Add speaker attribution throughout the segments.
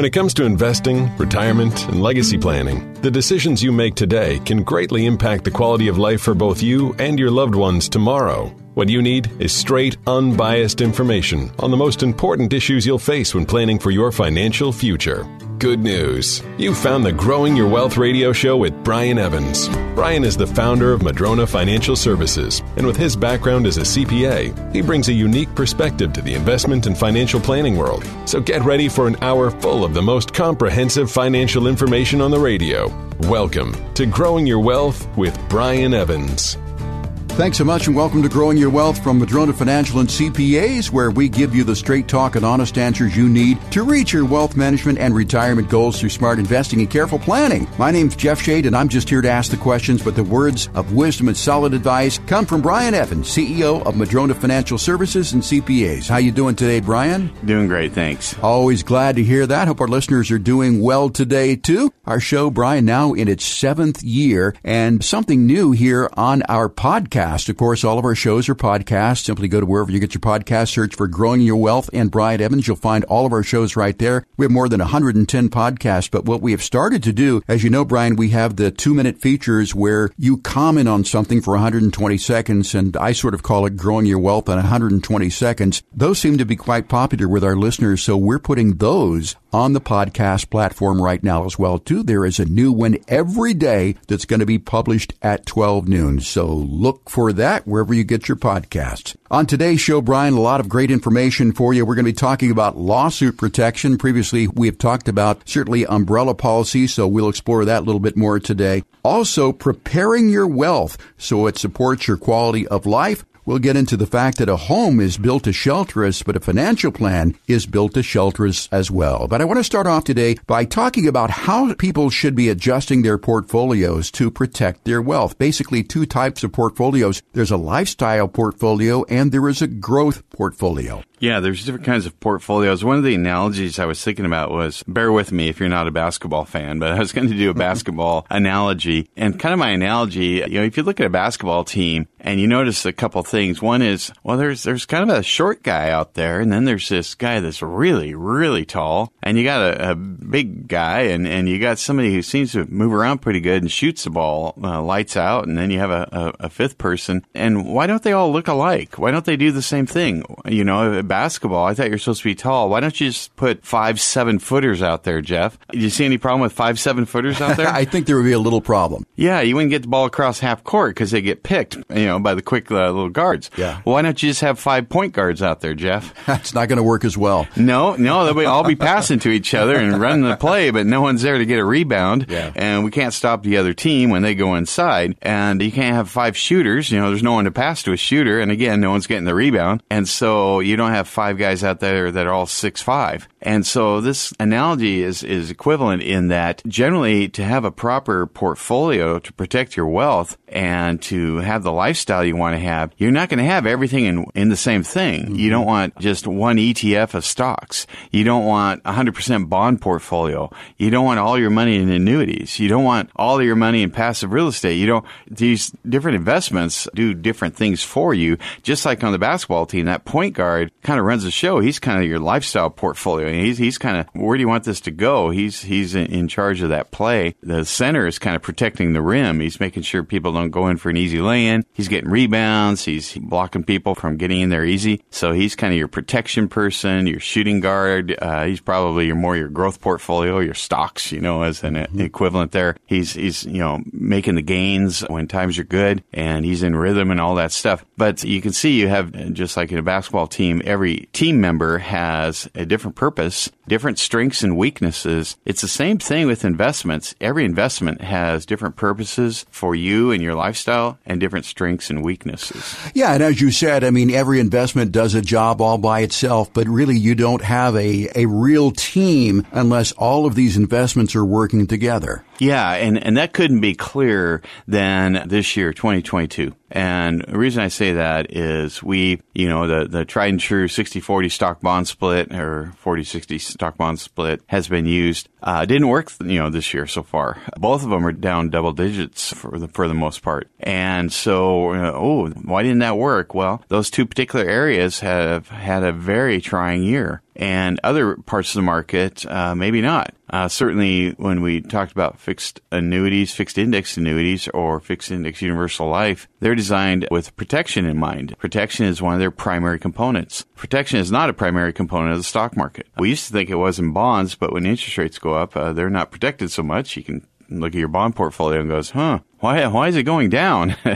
Speaker 1: When it comes to investing, retirement, and legacy planning, the decisions you make today can greatly impact the quality of life for both you and your loved ones tomorrow. What you need is straight, unbiased information on the most important issues you'll face when planning for your financial future. Good news. You found the Growing Your Wealth radio show with Brian Evans. Brian is the founder of Madrona Financial Services, and with his background as a CPA, he brings a unique perspective to the investment and financial planning world. So get ready for an hour full of the most comprehensive financial information on the radio. Welcome to Growing Your Wealth with Brian Evans.
Speaker 2: Thanks so much and welcome to Growing Your Wealth from Madrona Financial and CPAs, where we give you the straight talk and honest answers you need to reach your wealth management and retirement goals through smart investing and careful planning. My name's Jeff Shade and I'm just here to ask the questions, but the words of wisdom and solid advice come from Brian Evans, CEO of Madrona Financial Services and CPAs. How you doing today, Brian?
Speaker 3: Doing great, thanks.
Speaker 2: Always glad to hear that. Hope our listeners are doing well today too. Our show, Brian, now in its seventh year and something new here on our podcast podcast. Of course, all of our shows are podcasts. Simply go to wherever you get your podcast, search for Growing Your Wealth and Brian Evans. You'll find all of our shows right there. We have more than 110 podcasts, but what we have started to do, as you know, Brian, we have the two minute features where you comment on something for 120 seconds, and I sort of call it Growing Your Wealth in 120 seconds. Those seem to be quite popular with our listeners, so we're putting those on the podcast platform right now as well too. There is a new one every day that's going to be published at 12 noon. So look for that wherever you get your podcasts. On today's show, Brian, a lot of great information for you. We're going to be talking about lawsuit protection. Previously, we have talked about certainly umbrella policy, so we'll explore that a little bit more today. Also, preparing your wealth so it supports your quality of life. We'll get into the fact that a home is built to shelter us, but a financial plan is built to shelter us as well. But I want to start off today by talking about how people should be adjusting their portfolios to protect their wealth. Basically, two types of portfolios. There's a lifestyle portfolio and there is a growth portfolio.
Speaker 3: Yeah, there's different kinds of portfolios. One of the analogies I was thinking about was bear with me if you're not a basketball fan, but I was going to do a basketball analogy. And kind of my analogy, you know, if you look at a basketball team and you notice a couple things. One is, well, there's there's kind of a short guy out there, and then there's this guy that's really, really tall, and you got a, a big guy, and, and you got somebody who seems to move around pretty good and shoots the ball, uh, lights out, and then you have a, a, a fifth person. And why don't they all look alike? Why don't they do the same thing? You know, basketball, I thought you're supposed to be tall. Why don't you just put five, seven footers out there, Jeff? Do you see any problem with five, seven footers out there?
Speaker 2: I think there would be a little problem.
Speaker 3: Yeah, you wouldn't get the ball across half court because they get picked, you know, by the quick uh, little guards.
Speaker 2: Yeah.
Speaker 3: Why don't you just have five point guards out there, Jeff?
Speaker 2: That's not going to work as well.
Speaker 3: No, no, they'll be all be passing to each other and running the play, but no one's there to get a rebound.
Speaker 2: Yeah.
Speaker 3: And we can't stop the other team when they go inside. And you can't have five shooters. You know, there's no one to pass to a shooter. And again, no one's getting the rebound. And so you don't have five guys out there that are all six five. And so this analogy is, is equivalent in that generally to have a proper portfolio to protect your wealth and to have the lifestyle you want to have, you're not going to have everything in, in the same thing. Mm-hmm. You don't want just one ETF of stocks. You don't want 100% bond portfolio. You don't want all your money in annuities. You don't want all of your money in passive real estate. You don't, these different investments do different things for you. Just like on the basketball team, that point guard kind of runs the show. He's kind of your lifestyle portfolio he's he's kind of where do you want this to go? He's he's in charge of that play. The center is kind of protecting the rim. He's making sure people don't go in for an easy lay-in. He's getting rebounds. He's blocking people from getting in there easy. So he's kind of your protection person, your shooting guard. Uh, he's probably your more your growth portfolio, your stocks, you know, as an mm-hmm. equivalent there. He's he's you know making the gains when times are good, and he's in rhythm and all that stuff. But you can see you have just like in a basketball team, every team member has a different purpose, different strengths and weaknesses. It's the same thing with investments. Every investment has different purposes for you and your lifestyle and different strengths and weaknesses.
Speaker 2: Yeah, and as you said, I mean, every investment does a job all by itself, but really you don't have a, a real team unless all of these investments are working together.
Speaker 3: Yeah, and, and that couldn't be clearer than this year, 2022. And the reason I say that is we, you know, the, the tried and true 60-40 stock bond split or 40-60 stock bond split has been used. Uh, didn't work, you know, this year so far. Both of them are down double digits for the, for the most part. And so, uh, oh, why didn't that work? Well, those two particular areas have had a very trying year. And other parts of the market, uh, maybe not. Uh, certainly, when we talked about fixed annuities, fixed index annuities, or fixed index universal life, they're designed with protection in mind. Protection is one of their primary components. Protection is not a primary component of the stock market. We used to think it was in bonds, but when interest rates go up, uh, they're not protected so much. You can look at your bond portfolio and goes, huh, why, why is it going down?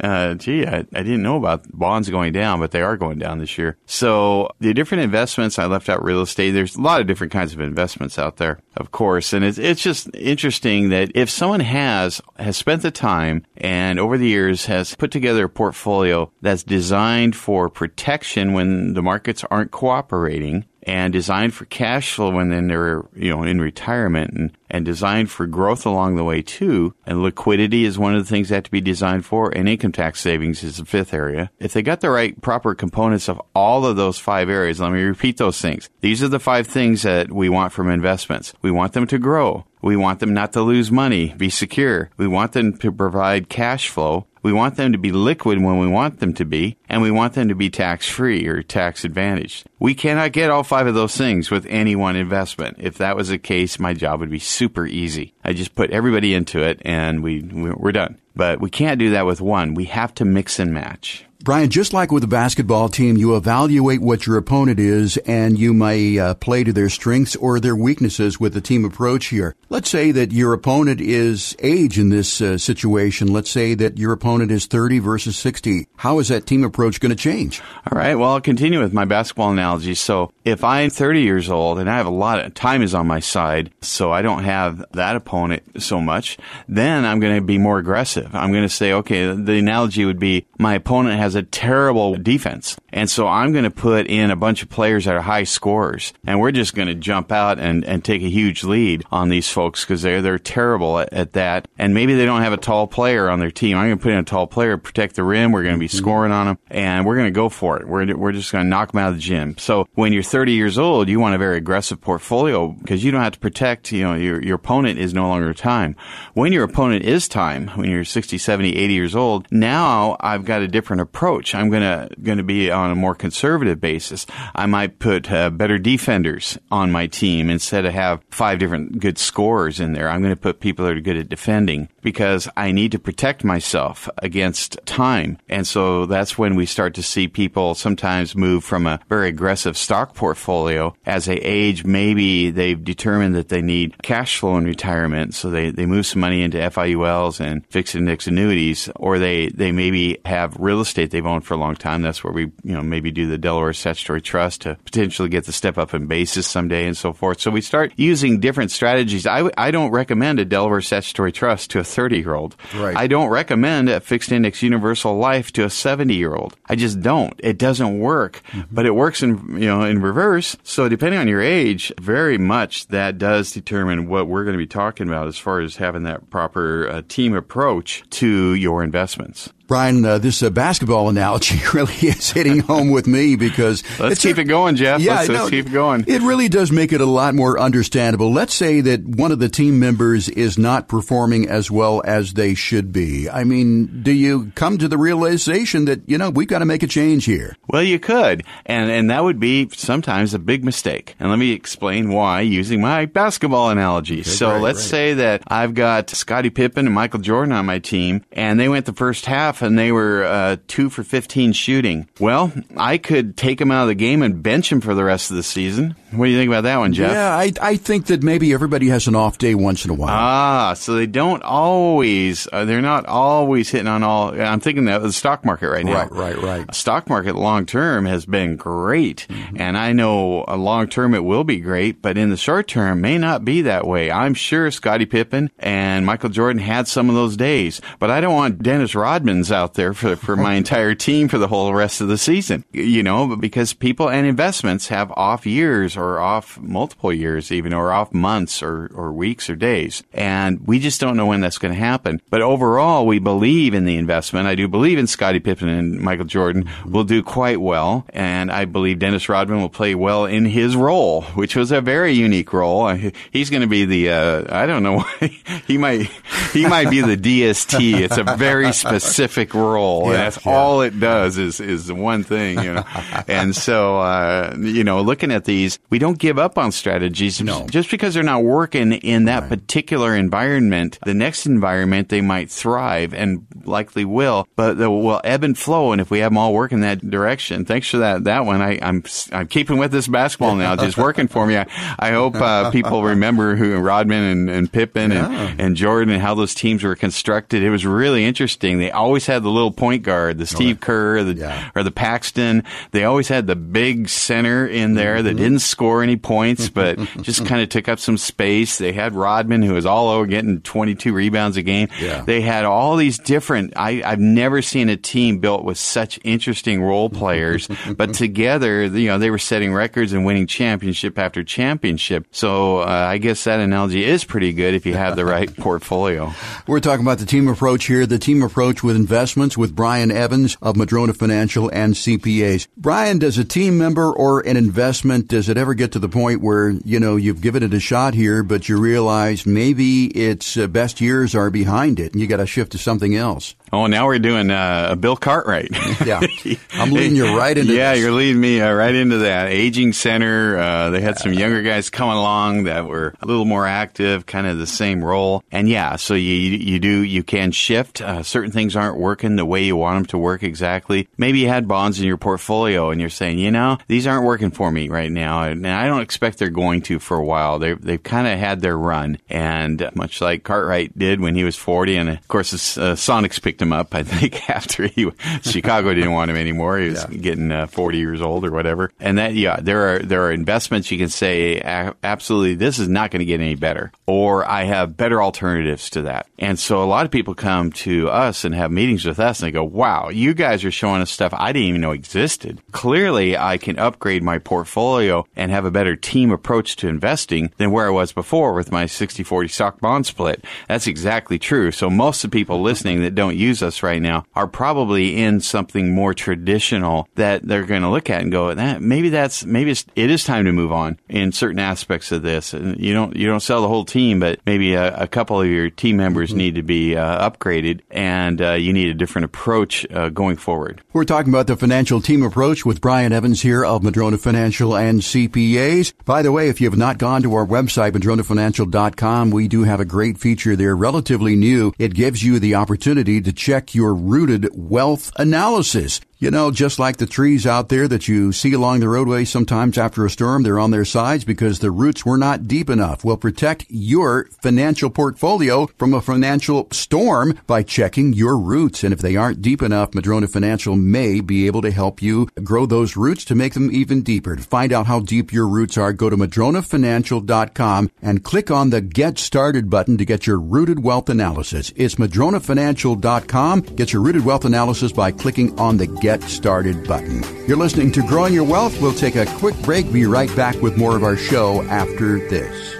Speaker 3: Uh, gee, I, I didn't know about bonds going down, but they are going down this year. So the different investments, I left out real estate. There's a lot of different kinds of investments out there, of course. And it's, it's just interesting that if someone has, has spent the time and over the years has put together a portfolio that's designed for protection when the markets aren't cooperating, and designed for cash flow when then they're you know in retirement and, and designed for growth along the way too. And liquidity is one of the things that have to be designed for. And income tax savings is the fifth area. If they got the right proper components of all of those five areas let me repeat those things. These are the five things that we want from investments. We want them to grow. We want them not to lose money, be secure. We want them to provide cash flow. We want them to be liquid when we want them to be, and we want them to be tax free or tax advantaged. We cannot get all five of those things with any one investment. If that was the case, my job would be super easy. I just put everybody into it and we, we're done. But we can't do that with one. We have to mix and match.
Speaker 2: Brian, just like with a basketball team, you evaluate what your opponent is and you may uh, play to their strengths or their weaknesses with the team approach here. Let's say that your opponent is age in this uh, situation. Let's say that your opponent is 30 versus 60. How is that team approach going to change?
Speaker 3: All right. Well, I'll continue with my basketball analogy. So if I'm 30 years old and I have a lot of time is on my side, so I don't have that opponent so much, then I'm going to be more aggressive. I'm going to say, okay, the analogy would be my opponent has has a terrible defense. And so I'm going to put in a bunch of players that are high scorers. And we're just going to jump out and, and take a huge lead on these folks because they're, they're terrible at, at, that. And maybe they don't have a tall player on their team. I'm going to put in a tall player, protect the rim. We're going to be mm-hmm. scoring on them and we're going to go for it. We're, we're just going to knock them out of the gym. So when you're 30 years old, you want a very aggressive portfolio because you don't have to protect, you know, your, your opponent is no longer time. When your opponent is time, when you're 60, 70, 80 years old, now I've got a different approach approach. I'm going to going to be on a more conservative basis. I might put uh, better defenders on my team instead of have five different good scorers in there. I'm going to put people that are good at defending because I need to protect myself against time. And so that's when we start to see people sometimes move from a very aggressive stock portfolio as they age. Maybe they've determined that they need cash flow in retirement. So they, they move some money into FIULs and fixed index annuities, or they, they maybe have real estate they've owned for a long time. That's where we, you know, maybe do the Delaware Statutory Trust to potentially get the step up in basis someday and so forth. So we start using different strategies. I, I don't recommend a Delaware Statutory Trust to a 30 year old.
Speaker 2: Right.
Speaker 3: I don't recommend a fixed index universal life to a 70 year old. I just don't. It doesn't work, mm-hmm. but it works in, you know, in reverse. So depending on your age, very much that does determine what we're going to be talking about as far as having that proper uh, team approach to your investments.
Speaker 2: Brian, uh, this uh, basketball analogy really is hitting home with me because
Speaker 3: let's keep a, it going, Jeff. Yeah, let's, let's keep it going.
Speaker 2: It really does make it a lot more understandable. Let's say that one of the team members is not performing as well as they should be. I mean, do you come to the realization that you know we've got to make a change here?
Speaker 3: Well, you could, and and that would be sometimes a big mistake. And let me explain why using my basketball analogy. Okay, so right, let's right. say that I've got Scottie Pippen and Michael Jordan on my team, and they went the first half and they were uh, two for 15 shooting. Well, I could take him out of the game and bench him for the rest of the season. What do you think about that one, Jeff?
Speaker 2: Yeah, I, I think that maybe everybody has an off day once in a while.
Speaker 3: Ah, so they don't always, uh, they're not always hitting on all. I'm thinking that the stock market right now.
Speaker 2: Right, right, right.
Speaker 3: Stock market long term has been great. Mm-hmm. And I know a long term it will be great, but in the short term may not be that way. I'm sure Scottie Pippen and Michael Jordan had some of those days, but I don't want Dennis Rodman's out there for, for my entire team for the whole rest of the season, you know, because people and investments have off years or off multiple years even or off months or, or weeks or days. And we just don't know when that's going to happen. But overall, we believe in the investment. I do believe in Scottie Pippen and Michael Jordan will do quite well. And I believe Dennis Rodman will play well in his role, which was a very unique role. He's going to be the, uh, I don't know, he might, he might be the DST. It's a very specific role.
Speaker 2: Yeah,
Speaker 3: That's
Speaker 2: yeah.
Speaker 3: all it does is is the one thing, you know. and so, uh, you know, looking at these, we don't give up on strategies
Speaker 2: No.
Speaker 3: just because they're not working in that particular environment. The next environment, they might thrive and likely will, but they will ebb and flow. And if we have them all work in that direction, thanks for that that one. I, I'm I'm keeping with this basketball now, It's working for me. I, I hope uh, people remember who Rodman and, and Pippen and, and Jordan and how those teams were constructed. It was really interesting. They always had the little point guard, the Steve Kerr, the,
Speaker 2: Yeah.
Speaker 3: or the Paxson. They always had the big center in there
Speaker 2: Mm-hmm.
Speaker 3: that didn't score any points, but just kind of took up some space. They had Rodman, who was all over getting 22 rebounds a game.
Speaker 2: Yeah.
Speaker 3: They had all these different. I, I've never seen a team built with such interesting role players, but together, you know, they were setting records and winning championship after championship. So uh, I guess that analogy is pretty good if you have the right portfolio.
Speaker 2: We're talking about the team approach here, the team approach with investments with Brian Evans of Madrona Financial and CPAs. Brian, does a team member or an investment, does it ever get to the point where, you know, you've given it a shot here, but you realize maybe its uh, best years are behind it and you got to shift to something else?
Speaker 3: Oh, now we're doing uh, a Bill Cartwright.
Speaker 2: Yeah. I'm leading you right into
Speaker 3: yeah,
Speaker 2: this.
Speaker 3: you're leading me uh, right into that aging center. Uh, they had some younger guys coming along that were a little more active, kind of the same role. And yeah, so you you do you can shift. Uh, certain things aren't working the way you want them to work exactly. Maybe you had bonds in your portfolio, and you're saying, you know, these aren't working for me right now, and I don't expect they're going to for a while. They they've kind of had their run, and much like Cartwright did when he was 40, and of course, the uh, Sonics picked him up. I think after he Chicago didn't want him anymore. He was
Speaker 2: Yeah.
Speaker 3: getting uh, 40 years old or whatever. And that, yeah, there are, there are investments you can say, absolutely, this is not going to get any better. Or I have better alternatives to that. And so a lot of people come to us and have meetings with us and they go, wow, you guys are showing us stuff I didn't even know existed. Clearly, I can upgrade my portfolio and have a better team approach to investing than where I was before with my 60 40 stock bond split. That's exactly true. So most of the people listening that don't use us right now are probably in something more traditional that they're going to look at and go, that maybe that's maybe it's, it is time to move on in certain aspects of this. And you don't you don't sell the whole team, but maybe a, a couple of your team members need to be uh, upgraded, and uh, you need a different approach uh, going forward.
Speaker 2: We're talking about the financial team approach with Brian Evans here of Madrona Financial and CPAs. By the way, if you have not gone to our website, madronafinancial.com, we do have a great feature there, relatively new. It gives you the opportunity to check your rooted wealth analysis. You know, just like the trees out there that you see along the roadway sometimes after a storm, they're on their sides because the roots were not deep enough. Well, protect your financial portfolio from a financial storm by checking your roots. And if they aren't deep enough, Madrona Financial may be able to help you grow those roots to make them even deeper. To find out how deep your roots are, go to madronafinancial.com and click on the Get Started button to get your rooted wealth analysis. It's madronafinancial.com. Get your rooted wealth analysis by clicking on the Get Started button. You're listening to Growing Your Wealth. We'll take a quick break. Be right back with more of our show after this.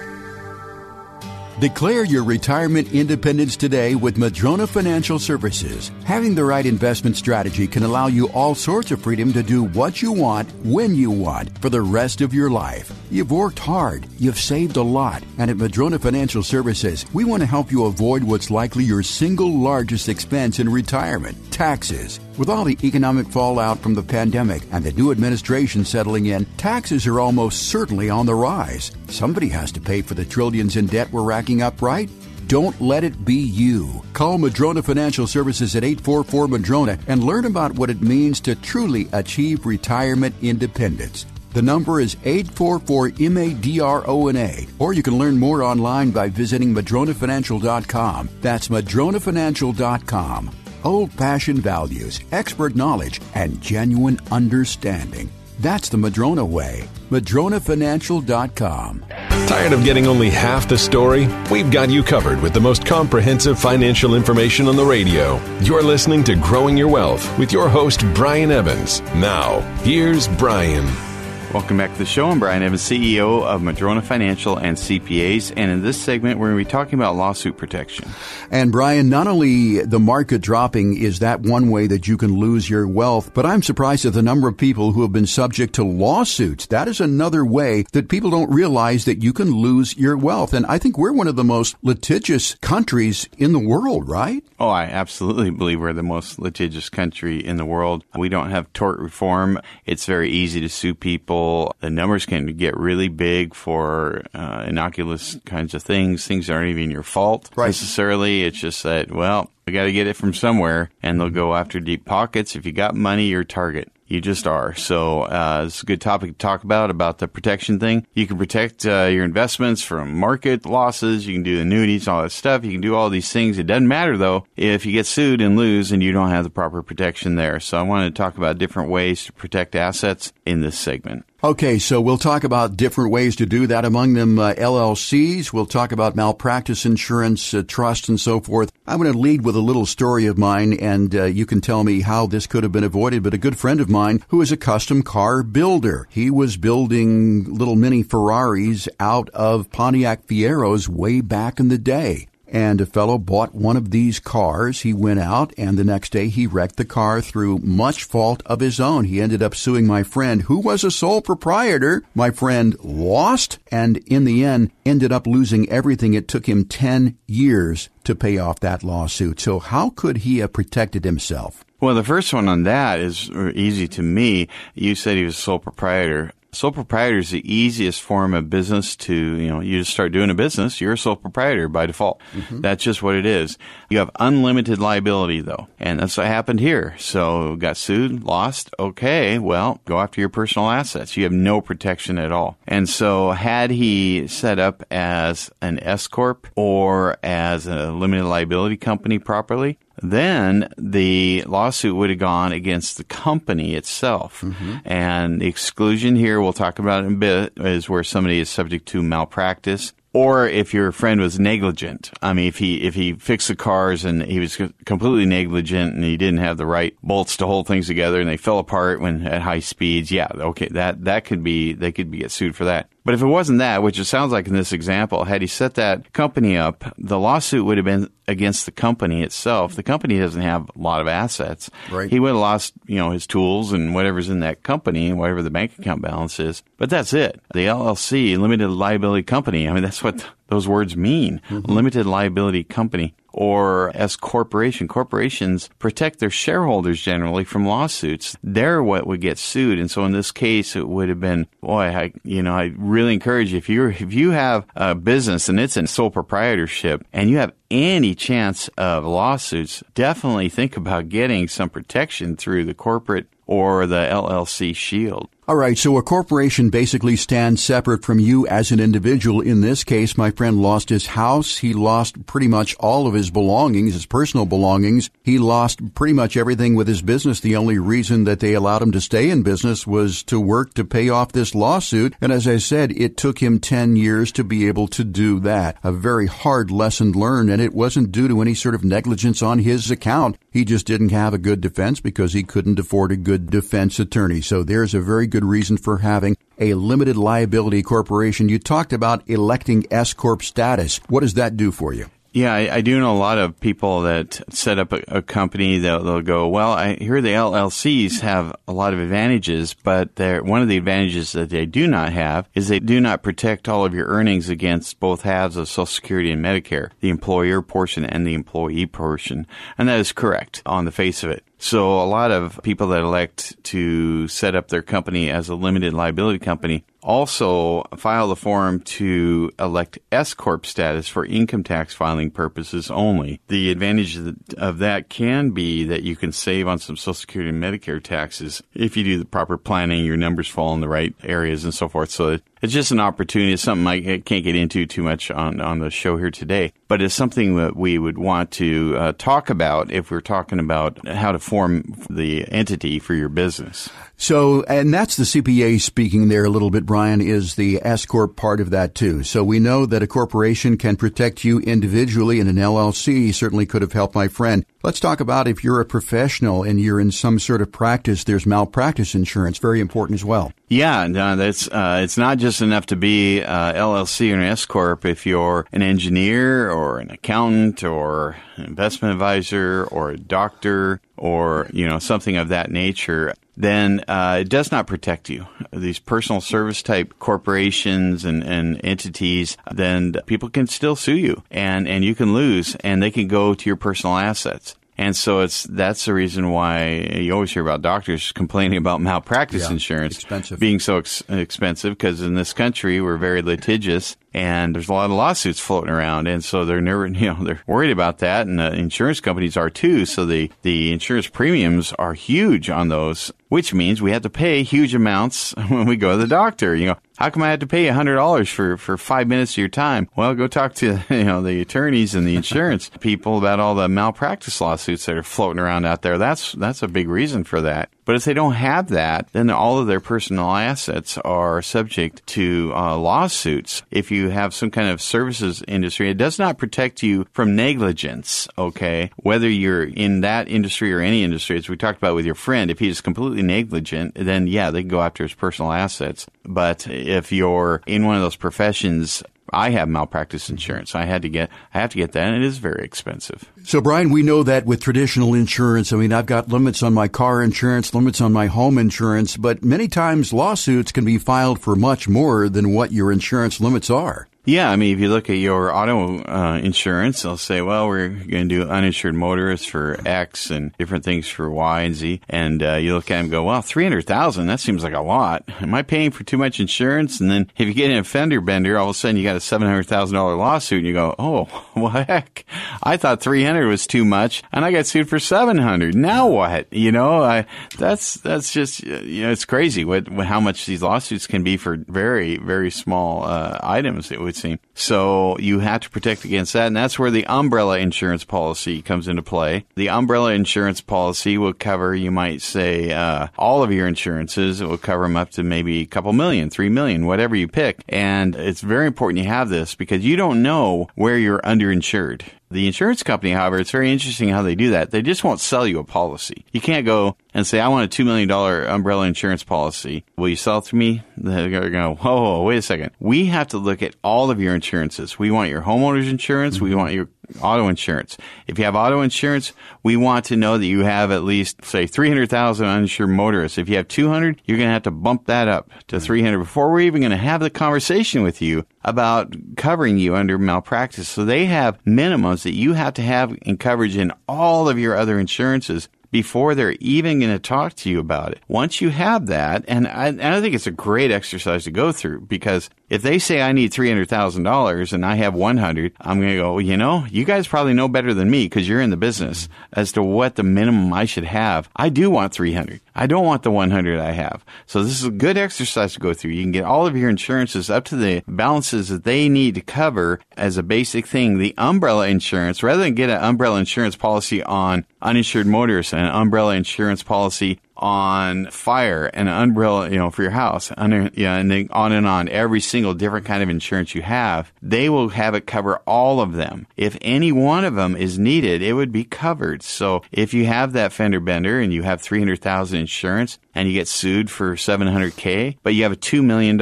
Speaker 2: Declare your retirement independence today with Madrona Financial Services. Having the right investment strategy can allow you all sorts of freedom to do what you want, when you want, for the rest of your life. You've worked hard, you've saved a lot, and at Madrona Financial Services, we want to help you avoid what's likely your single largest expense in retirement taxes. With all the economic fallout from the pandemic and the new administration settling in, taxes are almost certainly on the rise. Somebody has to pay for the trillions in debt we're racking up, right? Don't let it be you. Call Madrona Financial Services at 844 Madrona and learn about what it means to truly achieve retirement independence. The number is 844 MADRONA, or you can learn more online by visiting madronafinancial.com. That's madronafinancial.com. Old fashioned values, expert knowledge, and genuine understanding. That's the Madrona way. MadronaFinancial.com.
Speaker 1: Tired of getting only half the story? We've got you covered with the most comprehensive financial information on the radio. You're listening to Growing Your Wealth with your host, Brian Evans. Now, here's Brian.
Speaker 3: Welcome back to the show. I'm Brian Evans, CEO of Madrona Financial and CPAs. And in this segment, we're going to be talking about lawsuit protection.
Speaker 2: And Brian, not only the market dropping is that one way that you can lose your wealth, but I'm surprised at the number of people who have been subject to lawsuits. That is another way that people don't realize that you can lose your wealth. And I think we're one of the most litigious countries in the world, right?
Speaker 3: Oh, I absolutely believe we're the most litigious country in the world. We don't have tort reform. It's very easy to sue people the numbers can get really big for uh, innocuous kinds of things. Things aren't even your fault right. necessarily. It's just that, well, we got to get it from somewhere, and they'll go after deep pockets. If you got money, you're target. You just are. So uh, it's a good topic to talk about about the protection thing. You can protect uh, your investments from market losses. You can do annuities, all that stuff. You can do all these things. It doesn't matter though if you get sued and lose and you don't have the proper protection there. So I wanted to talk about different ways to protect assets in this segment.
Speaker 2: Okay, so we'll talk about different ways to do that. Among them, uh, LLCs. We'll talk about malpractice insurance, uh, trust, and so forth. I'm going to lead with a little story of mine, and uh, you can tell me how this could have been avoided. But a good friend of mine who is a custom car builder, he was building little mini Ferraris out of Pontiac Fieros way back in the day and a fellow bought one of these cars. He went out and the next day he wrecked the car through much fault of his own. He ended up suing my friend who was a sole proprietor. My friend lost and in the end ended up losing everything. It took him 10 years to pay off that lawsuit. So how could he have protected himself?
Speaker 3: Well, the first one on that is easy to me. You said he was sole proprietor. Sole proprietor is the easiest form of business to, you know, you just start doing a business, you're a sole proprietor by default. Mm-hmm. That's just what it is. You have unlimited liability though. And that's what happened here. So got sued, lost. Okay. Well, go after your personal assets. You have no protection at all. And so had he set up as an S Corp or as a limited liability company properly, then the lawsuit would have gone against the company itself. Mm-hmm. And the exclusion here, we'll talk about in a bit, is where somebody is subject to malpractice or if your friend was negligent. I mean, if he if he fixed the cars and he was completely negligent and he didn't have the right bolts to hold things together and they fell apart when at high speeds, yeah, okay, that that could be they could be get sued for that. But if it wasn't that, which it sounds like in this example, had he set that company up, the lawsuit would have been against the company itself. The company doesn't have a lot of assets.
Speaker 2: Right.
Speaker 3: He would have lost, you know, his tools and whatever's in that company and whatever the bank account balance is. But that's it. The LLC, limited liability company. I mean, that's what those words mean. Mm-hmm. Limited liability company or S corporation. Corporations protect their shareholders generally from lawsuits. They're what would get sued. And so in this case, it would have been, boy, I, you know, I really encourage you if you if you have a business and it's in sole proprietorship and you have any chance of lawsuits, definitely think about getting some protection through the corporate or the LLC shield.
Speaker 2: All right, so a corporation basically stands separate from you as an individual. In this case, my friend lost his house. He lost pretty much all of his belongings, his personal belongings. He lost pretty much everything with his business. The only reason that they allowed him to stay in business was to work to pay off this lawsuit. And as I said, it took him 10 years to be able to do that. A very hard lesson learned, and it wasn't due to any sort of negligence on his account. He just didn't have a good defense because he couldn't afford a good defense attorney. So there's a very good reason for having a limited liability corporation. You talked about electing S Corp status. What does that do for you?
Speaker 3: Yeah, I, I, do know a lot of people that set up a, a company. They'll, they'll, go, well, I hear the LLCs have a lot of advantages, but one of the advantages that they do not have is they do not protect all of your earnings against both halves of Social Security and Medicare, the employer portion and the employee portion. And that is correct on the face of it. So a lot of people that elect to set up their company as a limited liability company also file the form to elect S corp status for income tax filing purposes only. The advantage of that can be that you can save on some Social Security and Medicare taxes if you do the proper planning, your numbers fall in the right areas and so forth. So it's just an opportunity. It's something I can't get into too much on, on the show here today, but it's something that we would want to uh, talk about if we're talking about how to form the entity for your business.
Speaker 2: So, and that's the CPA speaking there a little bit, Brian, is the S Corp part of that too. So we know that a corporation can protect you individually and an LLC certainly could have helped my friend. Let's talk about if you're a professional and you're in some sort of practice, there's malpractice insurance, very important as well.
Speaker 3: Yeah, no, that's uh, it's not just enough to be uh, LLC or an S corp. If you're an engineer or an accountant or an investment advisor or a doctor or you know something of that nature, then uh, it does not protect you. These personal service type corporations and, and entities, then people can still sue you and, and you can lose and they can go to your personal assets. And so it's that's the reason why you always hear about doctors complaining about malpractice
Speaker 2: Yeah,
Speaker 3: insurance
Speaker 2: expensive.
Speaker 3: being so ex- expensive because in this country we're very litigious and there's a lot of lawsuits floating around. And so they're never you know they're worried about that. And the insurance companies are too. So the the insurance premiums are huge on those which means we have to pay huge amounts when we go to the doctor you know how come I have to pay hundred dollars for for five minutes of your time? Well, go talk to you know the attorneys and the insurance people about all the malpractice lawsuits that are floating around out there. That's that's a big reason for that. But if they don't have that, then all of their personal assets are subject to uh, lawsuits. If you have some kind of services industry, it does not protect you from negligence. Okay, whether you're in that industry or any industry, as we talked about with your friend, if he's completely negligent, then yeah, they can go after his personal assets. But if you're in one of those professions, I have malpractice insurance. I had to get, I have to get that, and it is very expensive.
Speaker 2: So, Brian, we know that with traditional insurance, I mean, I've got limits on my car insurance, limits on my home insurance, but many times lawsuits can be filed for much more than what your insurance limits are.
Speaker 3: Yeah, I mean, if you look at your auto uh, insurance, they'll say, well, we're going to do uninsured motorists for X and different things for Y and Z. And uh, you look at them and go, well, 300000 that seems like a lot. Am I paying for too much insurance? And then if you get an offender bender, all of a sudden you got a $700,000 lawsuit and you go, oh, well, heck, I thought 300 was too much and I got sued for 700 Now what? You know, I, that's, that's just, you know, it's crazy what, how much these lawsuits can be for very, very small uh, items, it would seem. So you have to protect against that. And that's where the umbrella insurance policy comes into play. The umbrella insurance policy will cover, you might say, uh, all of your insurances. It will cover them up to maybe a couple million, three million, whatever you pick. And it's very important you have this because you don't know where you're underinsured. The insurance company, however, it's very interesting how they do that. They just won't sell you a policy. You can't go and say, I want a $2 million umbrella insurance policy. Will you sell it to me? They're going to go, whoa, whoa, wait a second. We have to look at all of your insurances. We want your homeowner's insurance. We want your auto insurance. If you have auto insurance, we want to know that you have at least, say, 300,000 uninsured motorists. If you have 200, you're going to have to bump that up to mm. 300 before we're even going to have the conversation with you about covering you under malpractice. So they have minimums that you have to have in coverage in all of your other insurances before they're even going to talk to you about it. Once you have that, and I, and I think it's a great exercise to go through because if they say I need three hundred thousand dollars and I have one hundred, I'm going to go. You know, you guys probably know better than me because you're in the business as to what the minimum I should have. I do want three hundred. I don't want the one hundred I have. So this is a good exercise to go through. You can get all of your insurances up to the balances that they need to cover as a basic thing. The umbrella insurance, rather than get an umbrella insurance policy on uninsured motorists and an umbrella insurance policy on fire and an umbrella, you know, for your house, under, yeah, and then on and on, every single different kind of insurance you have, they will have it cover all of them. If any one of them is needed, it would be covered. So if you have that fender bender and you have 300,000 insurance and you get sued for 700K, but you have a $2 million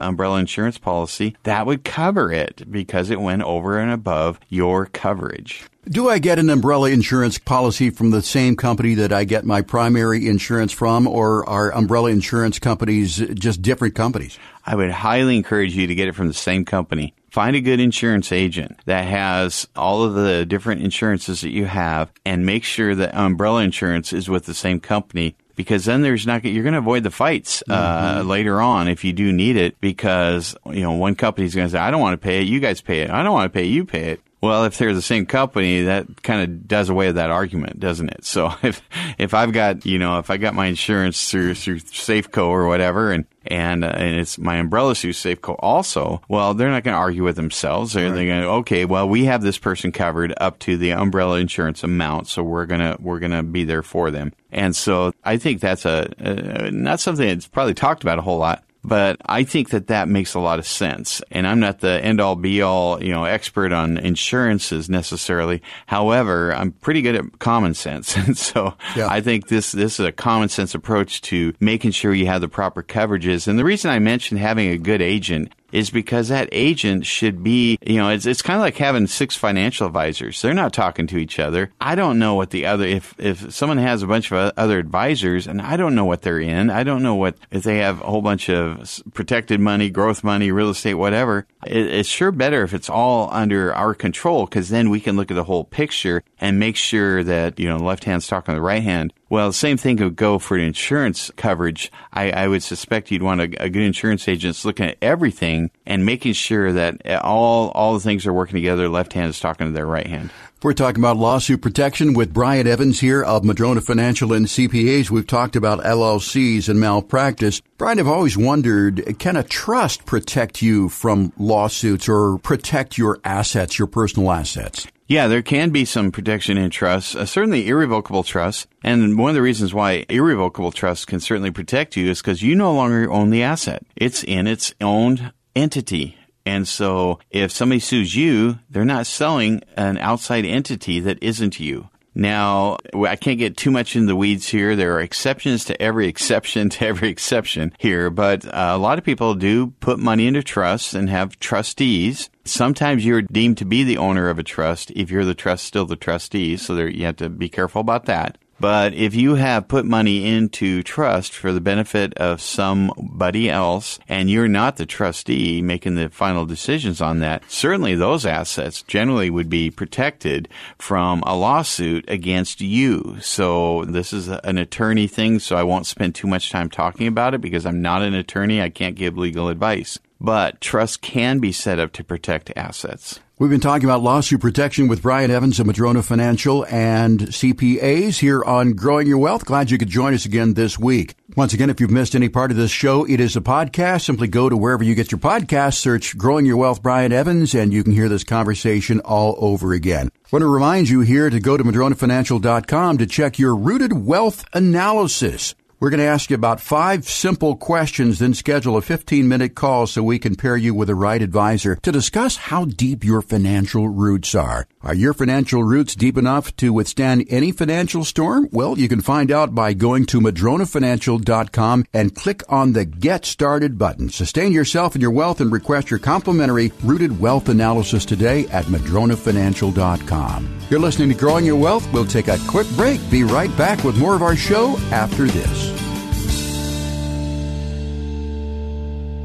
Speaker 3: umbrella insurance policy, that would cover it because it went over and above your coverage.
Speaker 2: Do I get an umbrella insurance policy from the same company that I get my primary insurance from, or are umbrella insurance companies just different companies?
Speaker 3: I would highly encourage you to get it from the same company. Find a good insurance agent that has all of the different insurances that you have and make sure that umbrella insurance is with the same company because then there's not you're going to avoid the fights uh,
Speaker 2: Mm-hmm.
Speaker 3: later on if you do need it because you know one company's going to say I don't want to pay it you guys pay it I don't want to pay it you pay it well if they're the same company that kind of does away with that argument doesn't it? So if if I've got you know if I got my insurance through through Safeco or whatever and and uh, and it's my umbrella through Safeco also well they're not going to argue with themselves. They're, they're going to okay well we have this person covered up to the umbrella insurance amount so we're gonna we're gonna be there for them. And so I think that's a, a not something that's probably talked about a whole lot But I think that that makes a lot of sense. And I'm not the end all be all, you know, expert on insurances necessarily. However, I'm pretty good at common sense. And so
Speaker 2: Yeah.
Speaker 3: I think this, this is a common sense approach to making sure you have the proper coverages. And the reason I mentioned having a good agent is because that agent should be, you know, it's, it's kind of like having six financial advisors. They're not talking to each other. I don't know what the other, if, if someone has a bunch of other advisors and I don't know what they're in, I don't know what, if they have a whole bunch of protected money, growth money, real estate, whatever, it, it's sure better if it's all under our control because then we can look at the whole picture and make sure that, you know, the left hand's talking to the right hand. Well, same thing could go for insurance coverage. I, I would suspect you'd want a, a good insurance agent looking at everything and making sure that all all the things are working together. Left hand is talking to their right hand.
Speaker 2: We're talking about lawsuit protection with Brian Evans here of Madrona Financial and CPAs. We've talked about LLCs and malpractice. Brian, I've always wondered, can a trust protect you from lawsuits or protect your assets, your personal assets?
Speaker 3: Yeah, there can be some protection in trusts, uh, certainly irrevocable trusts. And one of the reasons why irrevocable trusts can certainly protect you is because you no longer own the asset. It's in its own entity. And so if somebody sues you, they're not selling an outside entity that isn't you. Now, I can't get too much in the weeds here. There are exceptions to every exception to every exception here, but uh, a lot of people do put money into trusts and have trustees. Sometimes you're deemed to be the owner of a trust if you're the trust still the trustee, so there, you have to be careful about that. But if you have put money into trust for the benefit of somebody else and you're not the trustee making the final decisions on that, certainly those assets generally would be protected from a lawsuit against you. So this is an attorney thing, so I won't spend too much time talking about it because I'm not an attorney. I can't give legal advice. But trust can be set up to protect assets.
Speaker 2: We've been talking about lawsuit protection with Brian Evans of Madrona Financial and CPAs here on Growing Your Wealth. Glad you could join us again this week. Once again, if you've missed any part of this show, it is a podcast. Simply go to wherever you get your podcast, search Growing Your Wealth Brian Evans, and you can hear this conversation all over again. I want to remind you here to go to madronafinancial.com to check your rooted wealth analysis. We're going to ask you about five simple questions, then schedule a 15 minute call so we can pair you with the right advisor to discuss how deep your financial roots are. Are your financial roots deep enough to withstand any financial storm? Well, you can find out by going to madronafinancial.com and click on the Get Started button. Sustain yourself and your wealth and request your complimentary rooted wealth analysis today at madronafinancial.com. You're listening to Growing Your Wealth. We'll take a quick break. Be right back with more of our show after this.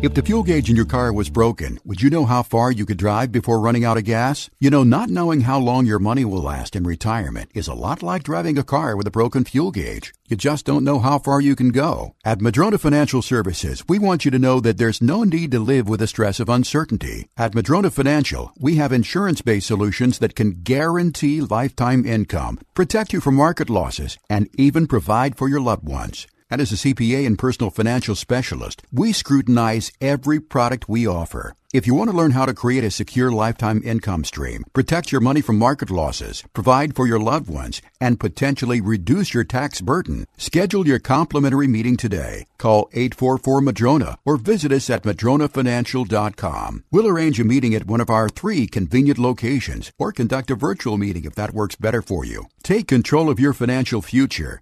Speaker 2: If the fuel gauge in your car was broken, would you know how far you could drive before running out of gas? You know, not knowing how long your money will last in retirement is a lot like driving a car with a broken fuel gauge. You just don't know how far you can go. At Madrona Financial Services, we want you to know that there's no need to live with the stress of uncertainty. At Madrona Financial, we have insurance-based solutions that can guarantee lifetime income, protect you from market losses, and even provide for your loved ones. And as a CPA and personal financial specialist, we scrutinize every product we offer. If you want to learn how to create a secure lifetime income stream, protect your money from market losses, provide for your loved ones, and potentially reduce your tax burden, schedule your complimentary meeting today. Call 844-MADRONA or visit us at madronafinancial.com. We'll arrange a meeting at one of our three convenient locations or conduct a virtual meeting if that works better for you. Take control of your financial future.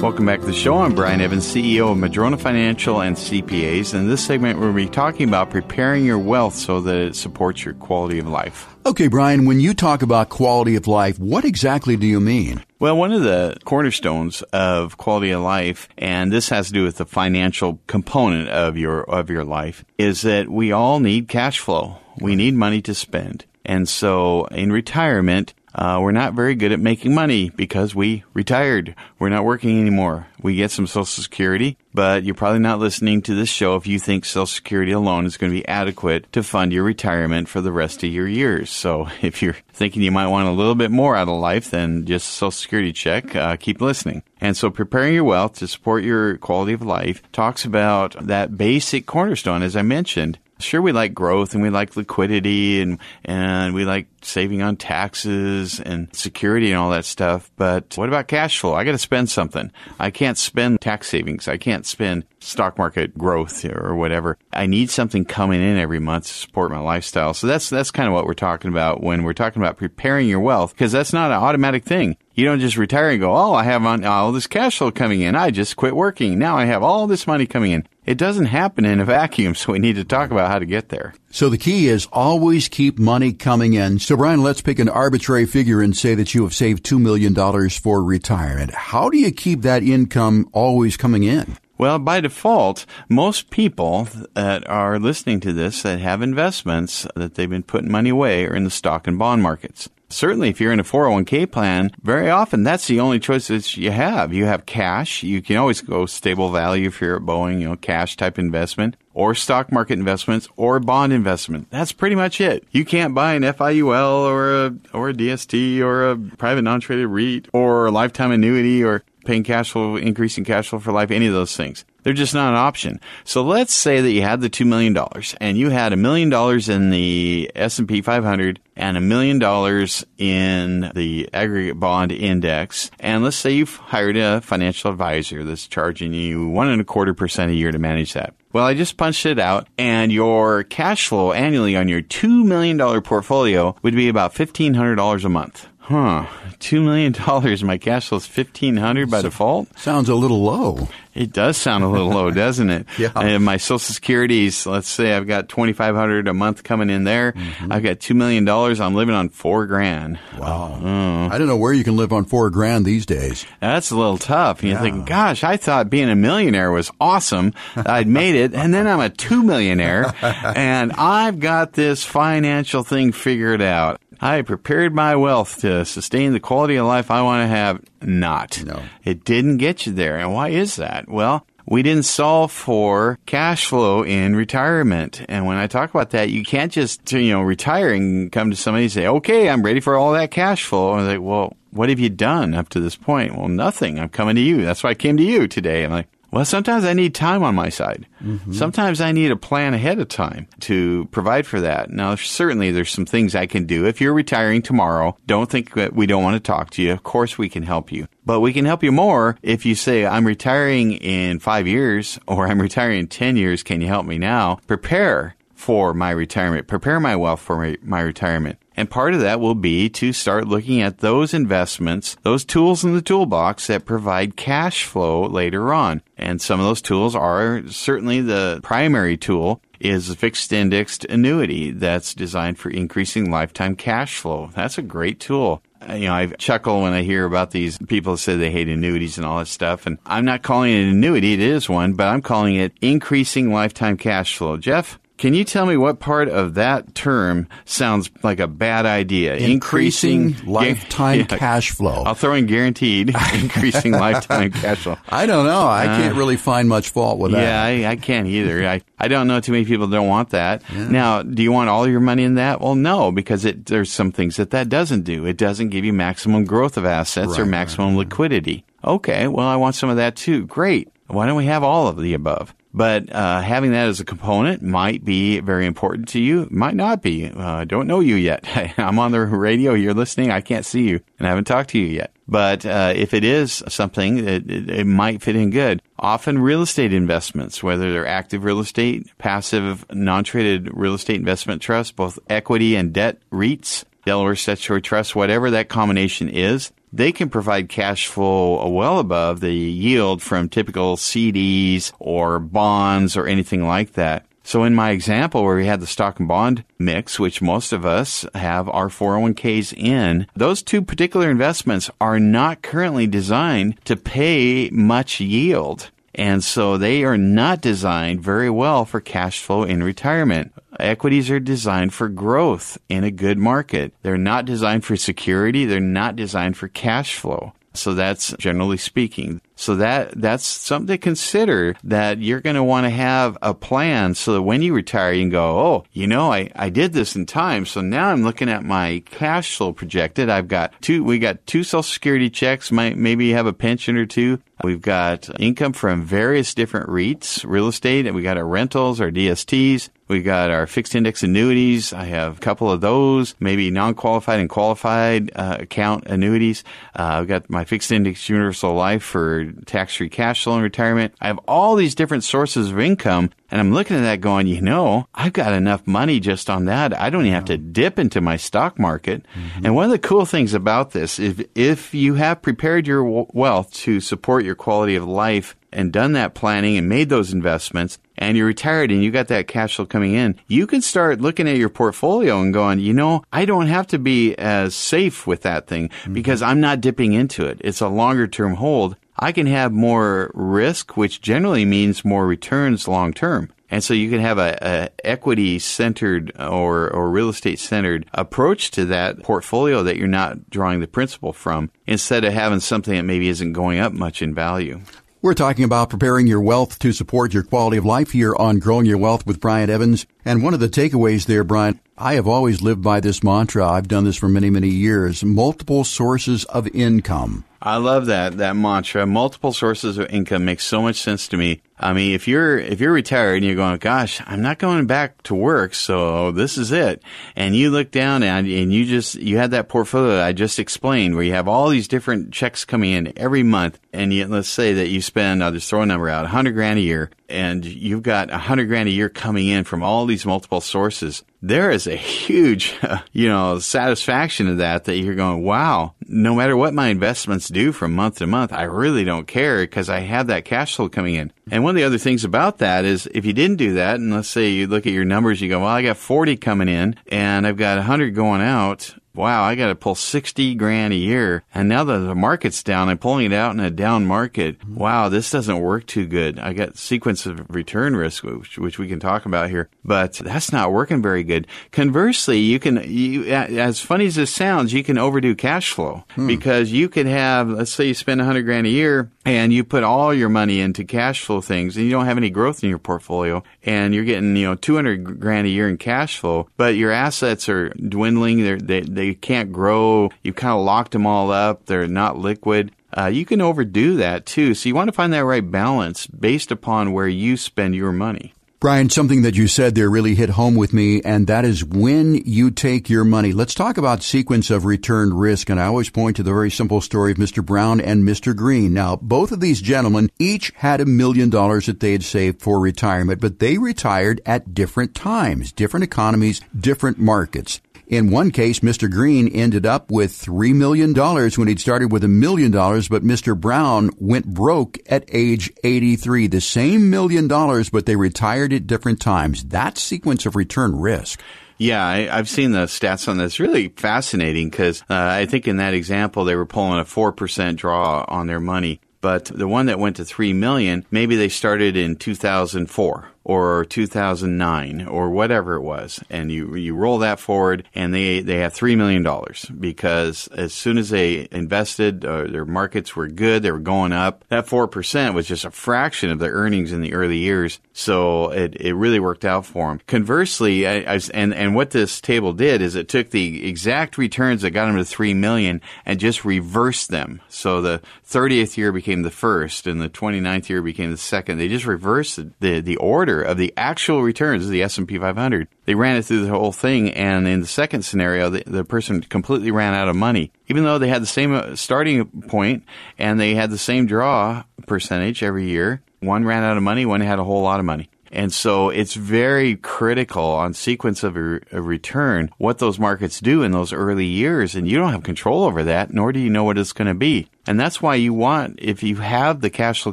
Speaker 3: Welcome back to the show. I'm Brian Evans, CEO of Madrona Financial and CPAs. In this segment, we'll be talking about preparing your wealth so that it supports your quality of life.
Speaker 2: Okay, Brian, when you talk about quality of life, what exactly do you mean?
Speaker 3: Well, one of the cornerstones of quality of life, and this has to do with the financial component of your of your life, is that we all need cash flow. We need money to spend. And so in retirement, uh, we're not very good at making money because we retired. We're not working anymore. We get some Social Security, but you're probably not listening to this show if you think Social Security alone is going to be adequate to fund your retirement for the rest of your years. So if you're thinking you might want a little bit more out of life than just a Social Security check, uh, keep listening. And so preparing your wealth to support your quality of life talks about that basic cornerstone, as I mentioned, sure we like growth and we like liquidity and and we like saving on taxes and security and all that stuff but what about cash flow i got to spend something i can't spend tax savings i can't spend stock market growth or whatever i need something coming in every month to support my lifestyle so that's that's kind of what we're talking about when we're talking about preparing your wealth because that's not an automatic thing you don't just retire and go, oh, I have all this cash flow coming in. I just quit working. Now I have all this money coming in. It doesn't happen in a vacuum, so we need to talk about how to get there.
Speaker 2: So the key is always keep money coming in. So Brian, let's pick an arbitrary figure and say that you have saved $2 million for retirement. How do you keep that income always coming in?
Speaker 3: Well, by default, most people that are listening to this that have investments that they've been putting money away are in the stock and bond markets certainly if you're in a 401k plan, very often that's the only choices you have. You have cash. You can always go stable value if you're at Boeing, you know, cash type investment or stock market investments or bond investment. That's pretty much it. You can't buy an FIUL or a, or a DST or a private non-traded REIT or a lifetime annuity or paying cash flow, increasing cash flow for life, any of those things. They're just not an option. So let's say that you had the $2 million and you had a million dollars in the S&P 500 and a million dollars in the aggregate bond index. And let's say you've hired a financial advisor that's charging you one and a quarter percent a year to manage that. Well, I just punched it out and your cash flow annually on your $2 million portfolio would be about $1,500 a month. Huh. $2 million. My cash flow is 1500 by so, default?
Speaker 2: Sounds a little low.
Speaker 3: It does sound a little low, doesn't it?
Speaker 2: yeah.
Speaker 3: And my Social Security's, let's say I've got twenty five hundred a month coming in there. Mm-hmm. I've got two million dollars. I'm living on four grand.
Speaker 2: Wow. Uh, I don't know where you can live on four grand these days.
Speaker 3: That's a little tough. And yeah. you think, gosh, I thought being a millionaire was awesome. I'd made it, and then I'm a two millionaire, and I've got this financial thing figured out. I prepared my wealth to sustain the quality of life I want to have. Not.
Speaker 2: No.
Speaker 3: It didn't get you there. And why is that? Well, we didn't solve for cash flow in retirement. And when I talk about that, you can't just, you know, retire and come to somebody and say, okay, I'm ready for all that cash flow. And they're like, well, what have you done up to this point? Well, nothing. I'm coming to you. That's why I came to you today. I'm like, well, sometimes I need time on my side. Mm-hmm. Sometimes I need a plan ahead of time to provide for that. Now, certainly there's some things I can do. If you're retiring tomorrow, don't think that we don't want to talk to you. Of course we can help you. But we can help you more if you say, I'm retiring in five years or I'm retiring in 10 years. Can you help me now? Prepare for my retirement. Prepare my wealth for my, my retirement. And part of that will be to start looking at those investments, those tools in the toolbox that provide cash flow later on. And some of those tools are certainly the primary tool is a fixed indexed annuity that's designed for increasing lifetime cash flow. That's a great tool uh, you know, I chuckle when I hear about these people say they hate annuities and all that stuff. And I'm not calling it an annuity. It is one, but I'm calling it increasing lifetime cash flow. Jeff, can you tell me what part of that term sounds like a bad idea?
Speaker 2: Increasing, increasing lifetime yeah, cash flow.
Speaker 3: I'll throw in guaranteed increasing lifetime cash flow.
Speaker 2: I don't know. I uh, can't really find much fault with that.
Speaker 3: Yeah, I, I can't either. I, I don't know too many people don't want that. Yeah. Now, do you want all your money in that? Well, no, because it, there's some things that that doesn't do. It doesn't give you maximum growth of assets right, or maximum right, liquidity. Okay, well, I want some of that too. Great. Why don't we have all of the above? But uh, having that as a component might be very important to you. Might not be. Uh, I don't know you yet. I'm on the radio. You're listening. I can't see you, and I haven't talked to you yet. But uh, if it is something, it, it, it, might fit in good. Often real estate investments, whether they're active real estate, passive, non-traded real estate investment trusts, both equity and debt REITs, Delaware Statutory Trust, whatever that combination is, they can provide cash flow well above the yield from typical CDs or bonds or anything like that. So in my example where we had the stock and bond mix, which most of us have our 401ks in, those two particular investments are not currently designed to pay much yield. And so they are not designed very well for cash flow in retirement. Equities are designed for growth in a good market. They're not designed for security. They're not designed for cash flow. So that's generally speaking. So that that's something to consider that you're going to want to have a plan so that when you retire you can go, "Oh, you know, I I did this in time. So now I'm looking at my cash flow projected. I've got two we got two social security checks, might maybe you have a pension or two. We've got income from various different REITs, real estate, and we got our rentals, our DSTs. We got our fixed index annuities. I have a couple of those, maybe non-qualified and qualified uh, account annuities. Uh, I've got my fixed index universal life for tax-free cash flow in retirement. I have all these different sources of income and I'm looking at that going, you know, I've got enough money just on that. I don't even have to dip into my stock market. Mm-hmm. And one of the cool things about this is if you have prepared your wealth to support your quality of life and done that planning and made those investments and you're retired and you got that cash flow coming in, you can start looking at your portfolio and going, you know, I don't have to be as safe with that thing mm-hmm. because I'm not dipping into it. It's a longer term hold. I can have more risk, which generally means more returns long term. And so you can have a, a equity centered or, or real estate centered approach to that portfolio that you're not drawing the principal from instead of having something that maybe isn't going up much in value.
Speaker 2: We're talking about preparing your wealth to support your quality of life here on Growing Your Wealth with Brian Evans. And one of the takeaways there, Brian, I have always lived by this mantra. I've done this for many, many years. Multiple sources of income.
Speaker 3: I love that that mantra. Multiple sources of income makes so much sense to me. I mean, if you're if you're retired and you're going, gosh, I'm not going back to work, so this is it. And you look down and and you just you had that portfolio I just explained where you have all these different checks coming in every month, and yet let's say that you spend I'll just throw a number out, 100 grand a year, and you've got 100 grand a year coming in from all these multiple sources there is a huge, you know, satisfaction of that, that you're going, wow, no matter what my investments do from month to month, I really don't care because I have that cash flow coming in. And one of the other things about that is if you didn't do that, and let's say you look at your numbers, you go, well, I got 40 coming in and I've got 100 going out wow, I got to pull 60 grand a year. And now that the market's down, I'm pulling it out in a down market. Wow, this doesn't work too good. I got sequence of return risk, which, which we can talk about here, but that's not working very good. Conversely, you can, you, as funny as this sounds, you can overdo cash flow hmm. because you could have, let's say you spend 100 grand a year and you put all your money into cash flow things and you don't have any growth in your portfolio and you're getting, you know, 200 grand a year in cash flow, but your assets are dwindling. They're, they, they can't grow. You've kind of locked them all up. They're not liquid. Uh, you can overdo that too. So you want to find that right balance based upon where you spend your money.
Speaker 2: Brian, something that you said there really hit home with me, and that is when you take your money. Let's talk about sequence of return risk, and I always point to the very simple story of Mr. Brown and Mr. Green. Now, both of these gentlemen each had a million dollars that they had saved for retirement, but they retired at different times, different economies, different markets. In one case, Mr. Green ended up with $3 million when he'd started with a million dollars, but Mr. Brown went broke at age 83. The same million dollars, but they retired at different times. That sequence of return risk.
Speaker 3: Yeah, I, have seen the stats on this. Really fascinating because uh, I think in that example they were pulling a four percent draw on their money, but the one that went to three million, maybe they started in 2004 or 2009 or whatever it was, and you you roll that forward, and they they have three million dollars because as soon as they invested, uh, their markets were good, they were going up. That four percent was just a fraction of their earnings in the early years, so it it really worked out for them. Conversely, I, I, and and what this table did is it took the exact returns that got them to three million and just reversed them. So the 30th year became the first, and the 29th year became the second. They just reversed the the order order of the actual returns of the S&P 500. They ran it through the whole thing, and in the second scenario, the, the person completely ran out of money, even though they had the same uh, starting point and they had the same draw percentage every year. One ran out of money, one had a whole lot of money. And so it's very critical on sequence of a, return what those markets do in those early years. And you don't have control over that, nor do you know what it's going to be. And that's why you want, if you have the cash flow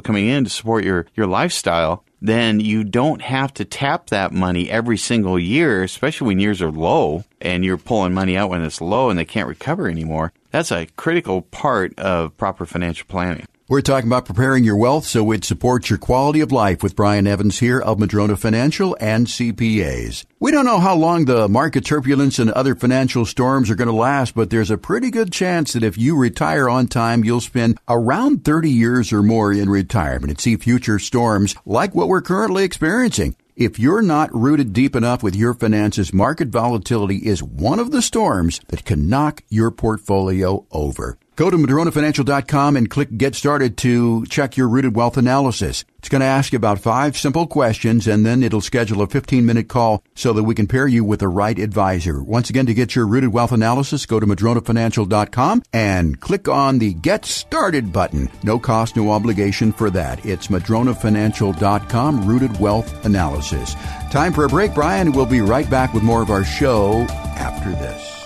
Speaker 3: coming in to support your, your lifestyle, then you don't have to tap that money every single year, especially when years are low and you're pulling money out when it's low and they can't recover anymore. That's a critical part of proper financial planning.
Speaker 2: We're talking about preparing your wealth so it supports your quality of life with Brian Evans here of Madrona Financial and CPAs. We don't know how long the market turbulence and other financial storms are going to last, but there's a pretty good chance that if you retire on time, you'll spend around 30 years or more in retirement and see future storms like what we're currently experiencing. If you're not rooted deep enough with your finances, market volatility is one of the storms that can knock your portfolio over. Go to MadronaFinancial.com and click Get Started to check your rooted wealth analysis. It's going to ask you about five simple questions and then it'll schedule a 15 minute call so that we can pair you with the right advisor. Once again, to get your rooted wealth analysis, go to MadronaFinancial.com and click on the Get Started button. No cost, no obligation for that. It's MadronaFinancial.com, rooted wealth analysis. Time for a break, Brian. We'll be right back with more of our show after this.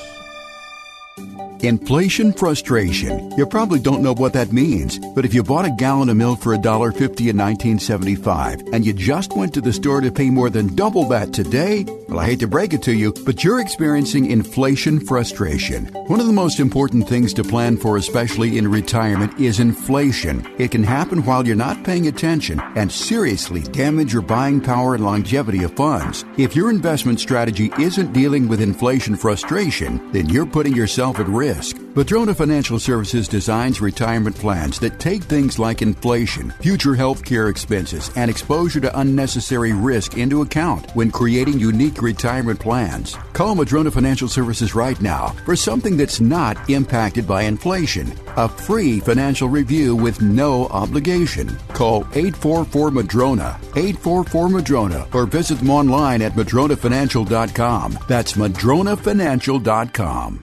Speaker 2: Inflation frustration. You probably don't know what that means, but if you bought a gallon of milk for $1.50 in 1975 and you just went to the store to pay more than double that today, well, I hate to break it to you, but you're experiencing inflation frustration. One of the most important things to plan for, especially in retirement, is inflation. It can happen while you're not paying attention and seriously damage your buying power and longevity of funds. If your investment strategy isn't dealing with inflation frustration, then you're putting yourself at risk risk. Madrona Financial Services designs retirement plans that take things like inflation, future health care expenses, and exposure to unnecessary risk into account when creating unique retirement plans. Call Madrona Financial Services right now for something that's not impacted by inflation. A free financial review with no obligation. Call 844 Madrona, 844 Madrona, or visit them online at madronafinancial.com. That's madronafinancial.com.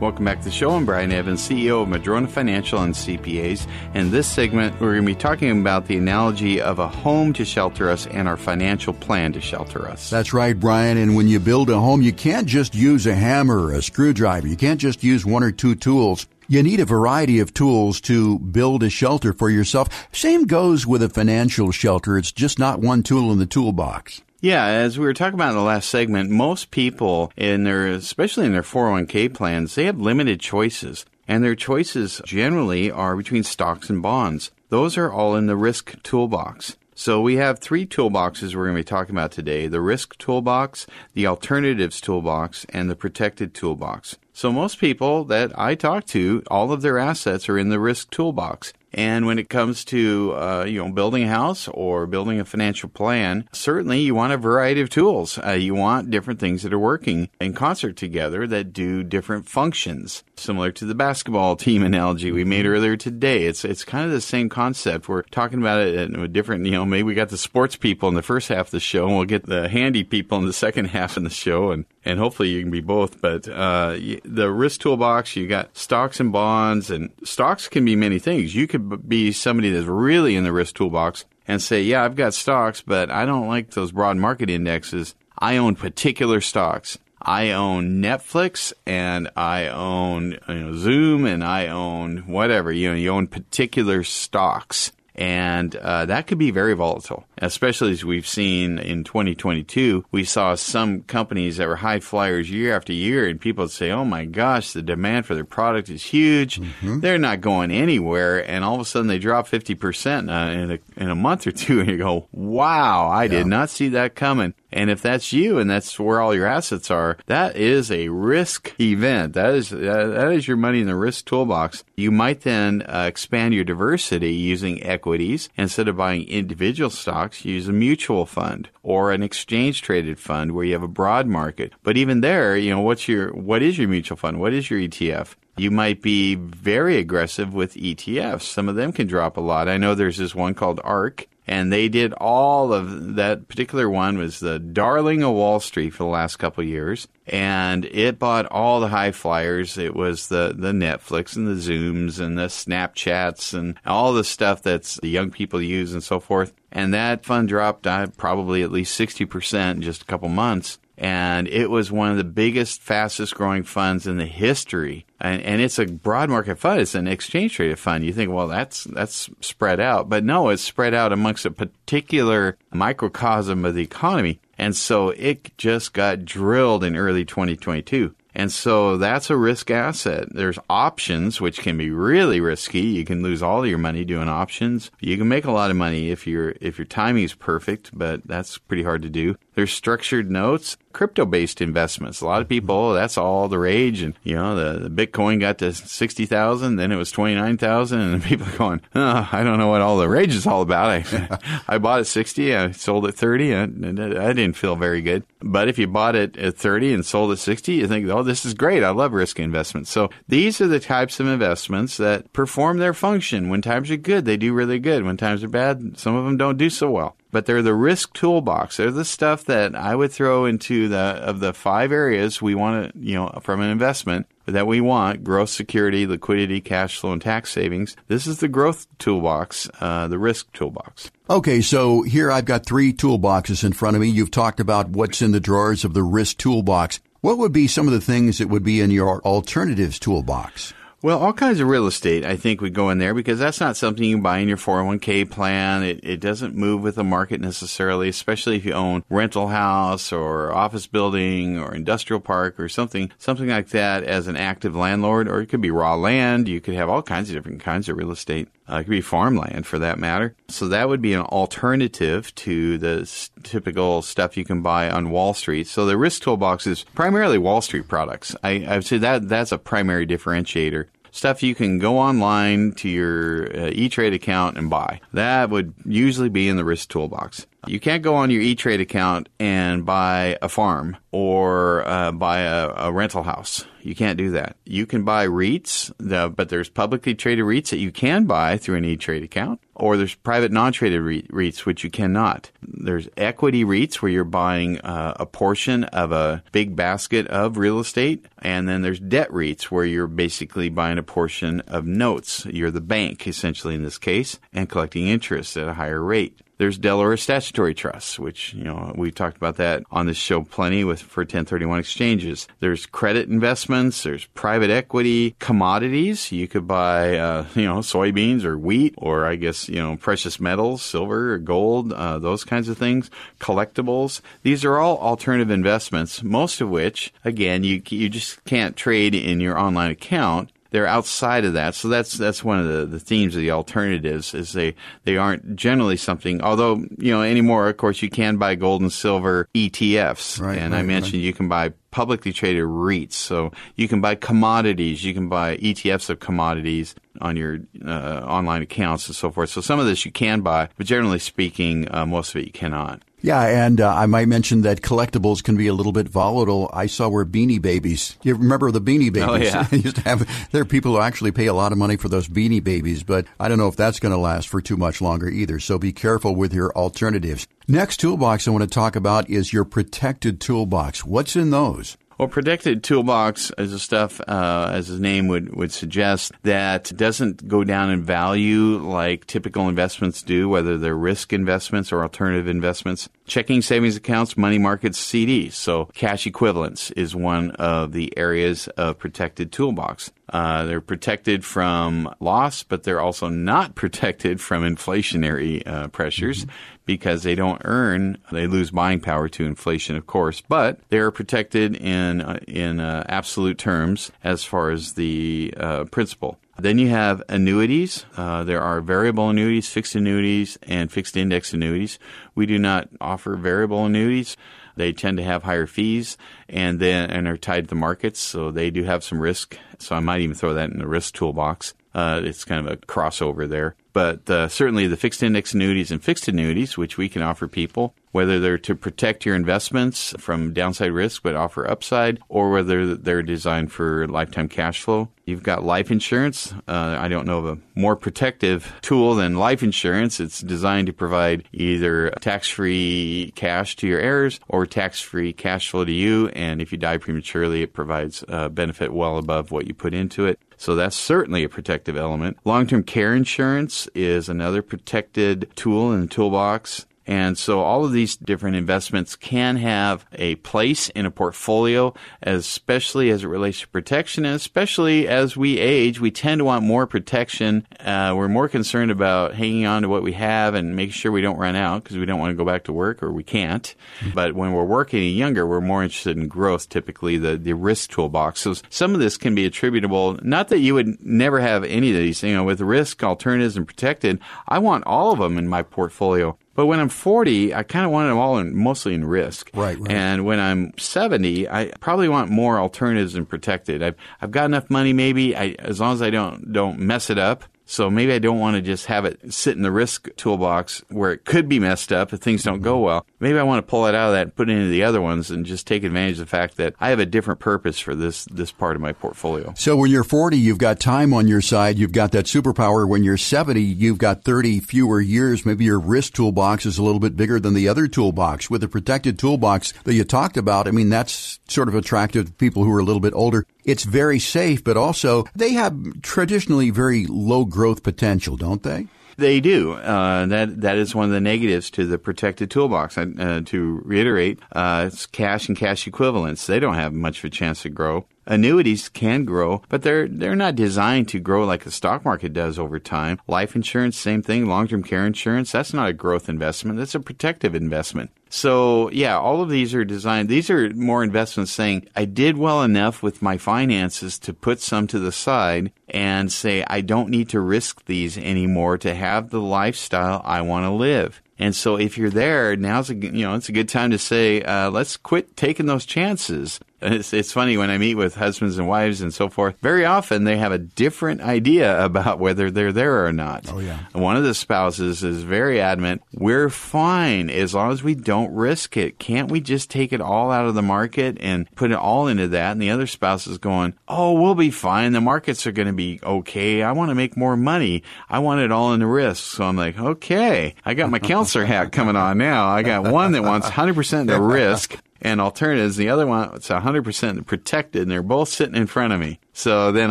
Speaker 3: Welcome back to the show. I'm Brian Evans, CEO of Madrona Financial and CPAs. In this segment, we're going to be talking about the analogy of a home to shelter us and our financial plan to shelter us.
Speaker 2: That's right, Brian. And when you build a home, you can't just use a hammer or a screwdriver. You can't just use one or two tools. You need a variety of tools to build a shelter for yourself. Same goes with a financial shelter. It's just not one tool in the toolbox.
Speaker 3: Yeah, as we were talking about in the last segment, most people in their, especially in their 401k plans, they have limited choices. And their choices generally are between stocks and bonds. Those are all in the risk toolbox. So we have three toolboxes we're going to be talking about today the risk toolbox, the alternatives toolbox, and the protected toolbox. So most people that I talk to, all of their assets are in the risk toolbox. And when it comes to uh, you know building a house or building a financial plan, certainly you want a variety of tools. Uh, you want different things that are working in concert together that do different functions. Similar to the basketball team analogy we made earlier today, it's it's kind of the same concept. We're talking about it in a different. You know, maybe we got the sports people in the first half of the show, and we'll get the handy people in the second half of the show, and and hopefully you can be both. But uh, the risk toolbox, you got stocks and bonds, and stocks can be many things. You could be somebody that's really in the risk toolbox and say, yeah, I've got stocks, but I don't like those broad market indexes. I own particular stocks. I own Netflix and I own you know, Zoom and I own whatever. You know, you own particular stocks and uh, that could be very volatile, especially as we've seen in 2022. We saw some companies that were high flyers year after year, and people would say, "Oh my gosh, the demand for their product is huge. Mm-hmm. They're not going anywhere," and all of a sudden they drop 50 percent uh, in a in a month or two, and you go, "Wow, I yeah. did not see that coming." And if that's you and that's where all your assets are, that is a risk event. That is that is your money in the risk toolbox. You might then uh, expand your diversity using equities instead of buying individual stocks. Use a mutual fund or an exchange traded fund where you have a broad market. But even there, you know, what's your what is your mutual fund? What is your ETF? You might be very aggressive with ETFs. Some of them can drop a lot. I know there's this one called ARK and they did all of that particular one was the darling of Wall Street for the last couple years, and it bought all the high flyers. It was the the Netflix and the Zooms and the Snapchats and all the stuff that's the young people use and so forth. And that fund dropped uh, probably at least sixty percent in just a couple months. And it was one of the biggest, fastest growing funds in the history. And, and it's a broad market fund. It's an exchange traded fund. You think, well, that's that's spread out, but no, it's spread out amongst a particular microcosm of the economy. And so it just got drilled in early 2022. And so that's a risk asset. There's options, which can be really risky. You can lose all your money doing options. You can make a lot of money if your if your timing is perfect, but that's pretty hard to do. There's structured notes, crypto based investments. A lot of people, oh, that's all the rage. And, you know, the, the Bitcoin got to 60,000, then it was 29,000. And people are going, oh, I don't know what all the rage is all about. I, I bought at 60, I sold at 30, and I didn't feel very good. But if you bought it at 30 and sold at 60, you think, oh, this is great. I love risky investments. So these are the types of investments that perform their function. When times are good, they do really good. When times are bad, some of them don't do so well but they're the risk toolbox. They're the stuff that I would throw into the of the five areas we want to, you know, from an investment that we want: growth, security, liquidity, cash flow, and tax savings. This is the growth toolbox, uh, the risk toolbox.
Speaker 2: Okay, so here I've got three toolboxes in front of me. You've talked about what's in the drawers of the risk toolbox. What would be some of the things that would be in your alternatives toolbox?
Speaker 3: Well, all kinds of real estate, I think, would go in there because that's not something you buy in your 401k plan. It, it doesn't move with the market necessarily, especially if you own rental house or office building or industrial park or something, something like that as an active landlord. Or it could be raw land. You could have all kinds of different kinds of real estate. Uh, it could be farmland for that matter. So that would be an alternative to the typical stuff you can buy on Wall Street. So the risk toolbox is primarily Wall Street products. I, I would say that that's a primary differentiator stuff you can go online to your uh, E-Trade account and buy. That would usually be in the risk toolbox. You can't go on your E-Trade account and buy a farm or uh, buy a, a, rental house. You can't do that. You can buy REITs, the, but there's publicly traded REITs that you can buy through an E-Trade account, or there's private non-traded REITs which you cannot. There's equity REITs where you're buying uh, a portion of a big basket of real estate, and then there's debt REITs where you're basically buying a portion of notes. You're the bank essentially in this case, and collecting interest at a higher rate. There's Delaware statutory trusts, which, you know, we talked about that on this show plenty with for 1031 exchanges. There's credit investments, there's private equity, commodities. You could buy, uh, you know, soybeans or wheat or I guess, you know, precious metals, silver or gold, uh, those kinds of things, collectibles. These are all alternative investments, most of which, again, you, you just can't trade in your online account they're outside of that. So that's that's one of the, the themes of the alternatives is they they aren't generally something. Although you know anymore, of course, you can buy gold and silver ETFs,
Speaker 2: right,
Speaker 3: and
Speaker 2: right,
Speaker 3: I mentioned
Speaker 2: right.
Speaker 3: you can buy publicly traded REITs. So you can buy commodities, you can buy ETFs of commodities on your uh, online accounts and so forth. So some of this you can buy, but generally speaking, uh, most of it you cannot.
Speaker 2: Yeah, and uh, I might mention that collectibles can be a little bit volatile. I saw where Beanie Babies. You remember the Beanie Babies?
Speaker 3: Oh yeah.
Speaker 2: used to have. There are people who actually pay a lot of money for those Beanie Babies, but I don't know if that's going to last for too much longer either. So be careful with your alternatives. Next toolbox I want to talk about is your protected toolbox. What's in those?
Speaker 3: Well, protected toolbox is the stuff, uh, as the name would, would suggest, that doesn't go down in value like typical investments do, whether they're risk investments or alternative investments. Checking savings accounts, money markets, CDs. So cash equivalents is one of the areas of protected toolbox. Uh, they're protected from loss, but they're also not protected from inflationary uh, pressures mm-hmm. because they don't earn, they lose buying power to inflation, of course, but they are protected in, uh, in uh, absolute terms as far as the uh, principal. Then you have annuities. Uh, there are variable annuities, fixed annuities, and fixed index annuities. We do not offer variable annuities. They tend to have higher fees and then and are tied to the markets, so they do have some risk. So I might even throw that in the risk toolbox. Uh, it's kind of a crossover there. But uh, certainly the fixed index annuities and fixed annuities, which we can offer people, whether they're to protect your investments from downside risk but offer upside, or whether they're designed for lifetime cash flow. You've got life insurance. Uh, I don't know of a more protective tool than life insurance. It's designed to provide either tax free cash to your heirs or tax free cash flow to you. And if you die prematurely, it provides a benefit well above what you put into it. So that's certainly a protective element. Long term care insurance is another protected tool in the toolbox. And so all of these different investments can have a place in a portfolio, especially as it relates to protection, and especially as we age, we tend to want more protection. Uh, we're more concerned about hanging on to what we have and making sure we don't run out because we don't want to go back to work or we can't. But when we're working younger, we're more interested in growth, typically the, the risk toolbox. So some of this can be attributable, not that you would never have any of these, you know, with risk, alternatives, and protected. I want all of them in my portfolio. But when I'm 40, I kind of want them all in, mostly in risk.
Speaker 2: Right, right.
Speaker 3: And when I'm 70, I probably want more alternatives and protected. I've, I've got enough money maybe, I, as long as I don't, don't mess it up. So maybe I don't want to just have it sit in the risk toolbox where it could be messed up if things don't go mm-hmm. well. Maybe I want to pull it out of that and put it into the other ones and just take advantage of the fact that I have a different purpose for this this part of my portfolio.
Speaker 2: So when you're 40, you've got time on your side, you've got that superpower. When you're 70, you've got 30 fewer years. Maybe your risk toolbox is a little bit bigger than the other toolbox. With the protected toolbox that you talked about, I mean that's sort of attractive to people who are a little bit older. It's very safe, but also they have traditionally very low growth potential, don't they?
Speaker 3: They do. Uh, that that is one of the negatives to the protected toolbox. Uh, to reiterate, uh, it's cash and cash equivalents. They don't have much of a chance to grow. Annuities can grow, but they're they're not designed to grow like the stock market does over time. Life insurance, same thing. Long term care insurance, that's not a growth investment. That's a protective investment. So yeah, all of these are designed. These are more investments saying I did well enough with my finances to put some to the side and say I don't need to risk these anymore to have the lifestyle I want to live. And so if you're there, now's a you know it's a good time to say uh, let's quit taking those chances. It's, it's funny when I meet with husbands and wives and so forth. Very often they have a different idea about whether they're there or not.
Speaker 2: Oh yeah.
Speaker 3: one of the spouses is very adamant. We're fine as long as we don't risk it. Can't we just take it all out of the market and put it all into that? And the other spouse is going, Oh, we'll be fine. The markets are going to be okay. I want to make more money. I want it all in the risk. So I'm like, okay, I got my counselor hat coming on now. I got one that wants 100% the risk and alternatives. The other one, it's 100% protected, and they're both sitting in front of me. So then,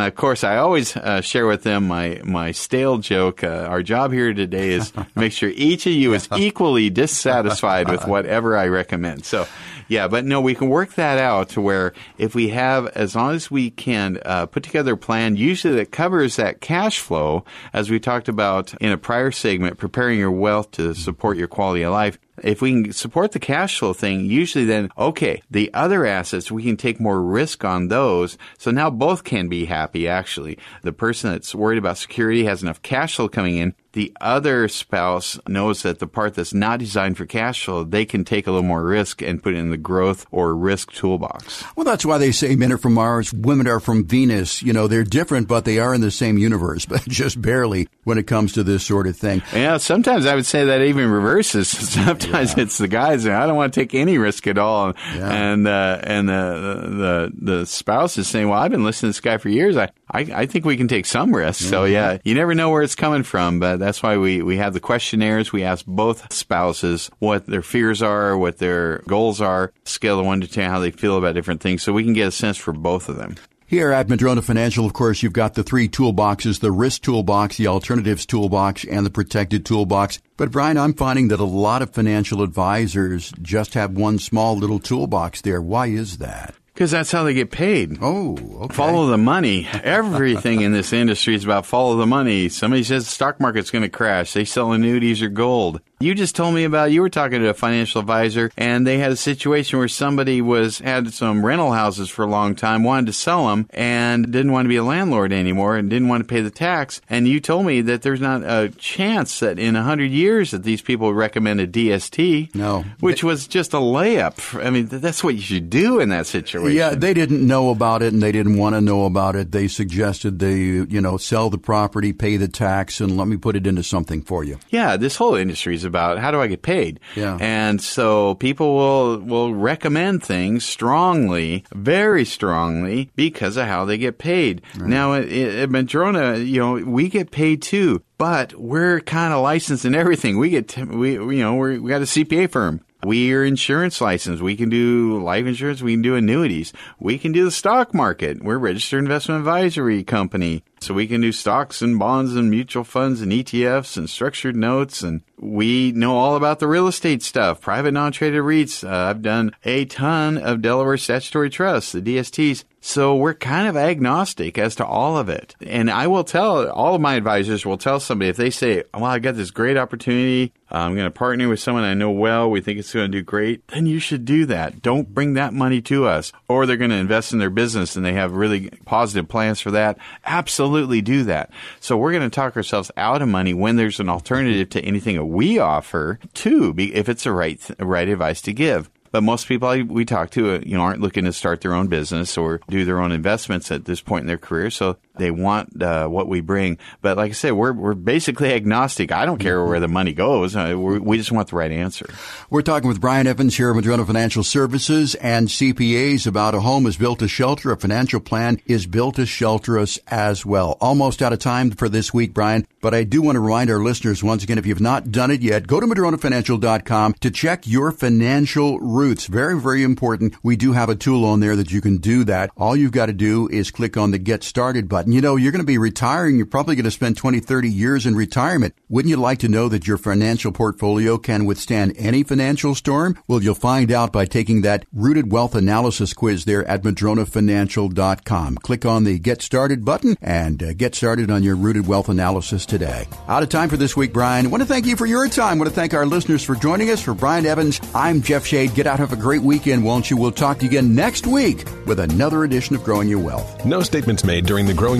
Speaker 3: of course, I always uh, share with them my, my stale joke. Uh, our job here today is make sure each of you is equally dissatisfied with whatever I recommend. So, yeah, but no, we can work that out to where if we have, as long as we can uh, put together a plan, usually that covers that cash flow, as we talked about in a prior segment, preparing your wealth to support your quality of life if we can support the cash flow thing, usually then, okay, the other assets, we can take more risk on those. So now both can be happy, actually. The person that's worried about security has enough cash flow coming in the other spouse knows that the part that's not designed for cash flow, they can take a little more risk and put it in the growth or risk toolbox.
Speaker 2: Well, that's why they say men are from Mars, women are from Venus. You know, they're different, but they are in the same universe, but just barely when it comes to this sort of thing.
Speaker 3: Yeah, sometimes I would say that even reverses. Sometimes yeah. it's the guys I don't want to take any risk at all, yeah. and uh, and the, the the spouse is saying, "Well, I've been listening to this guy for years. I I, I think we can take some risk." Mm-hmm. So yeah, you never know where it's coming from, but that's why we, we have the questionnaires. We ask both spouses what their fears are, what their goals are, scale of one to ten, how they feel about different things, so we can get a sense for both of them.
Speaker 2: Here at Madrona Financial, of course, you've got the three toolboxes, the risk toolbox, the alternatives toolbox, and the protected toolbox. But Brian, I'm finding that a lot of financial advisors just have one small little toolbox there. Why is that?
Speaker 3: Because that's how they get paid.
Speaker 2: Oh, okay.
Speaker 3: Follow the money. Everything in this industry is about follow the money. Somebody says the stock market's going to crash. They sell annuities or gold. You just told me about you were talking to a financial advisor and they had a situation where somebody was had some rental houses for a long time, wanted to sell them and didn't want to be a landlord anymore and didn't want to pay the tax. And you told me that there's not a chance that in a hundred years that these people recommend a DST.
Speaker 2: No,
Speaker 3: which was just a layup. I mean, that's what you should do in that situation.
Speaker 2: Yeah, they didn't know about it and they didn't want to know about it. They suggested they, you know, sell the property, pay the tax, and let me put it into something for you.
Speaker 3: Yeah, this whole industry is about how do I get paid?
Speaker 2: Yeah.
Speaker 3: And so people will will recommend things strongly, very strongly, because of how they get paid. Right. Now at, at Madrona, you know, we get paid too, but we're kind of licensed in everything. We get t- we you know we we got a CPA firm. We are insurance licensed. We can do life insurance. We can do annuities. We can do the stock market. We're a registered investment advisory company. So we can do stocks and bonds and mutual funds and ETFs and structured notes. And we know all about the real estate stuff, private non-traded REITs. Uh, I've done a ton of Delaware statutory trusts, the DSTs. So we're kind of agnostic as to all of it. And I will tell all of my advisors will tell somebody if they say, well, I got this great opportunity. I'm going to partner with someone I know well. We think it's going to do great. Then you should do that. Don't bring that money to us or they're going to invest in their business and they have really positive plans for that. Absolutely do that. So we're going to talk ourselves out of money when there's an alternative to anything that we offer too, if it's the right, right advice to give. But most people we talk to, uh, you know, aren't looking to start their own business or do their own investments at this point in their career. So they want uh, what we bring. But like I said, we're, we're basically agnostic. I don't care where the money goes. Uh, we just want the right answer.
Speaker 2: We're talking with Brian Evans here at Madrona Financial Services and CPAs about a home is built to shelter. A financial plan is built to shelter us as well. Almost out of time for this week, Brian, but I do want to remind our listeners once again, if you've not done it yet, go to madronafinancial.com to check your financial roots. Very, very important. We do have a tool on there that you can do that. All you've got to do is click on the get started button. You know, you're going to be retiring. You're probably going to spend 20, 30 years in retirement. Wouldn't you like to know that your financial portfolio can withstand any financial storm? Well, you'll find out by taking that rooted wealth analysis quiz there at madronafinancial.com. Click on the get started button and uh, get started on your rooted wealth analysis today. Out of time for this week, Brian. I want to thank you for your time. I want to thank our listeners for joining us. For Brian Evans, I'm Jeff Shade. Get out, have a great weekend, won't you? We'll talk to you again next week with another edition of Growing Your Wealth.
Speaker 1: No statements made during the Growing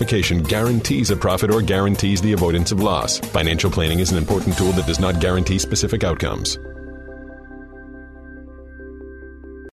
Speaker 1: diversification, guarantees a profit or guarantees the avoidance of loss. Financial planning is an important tool that does not guarantee specific outcomes.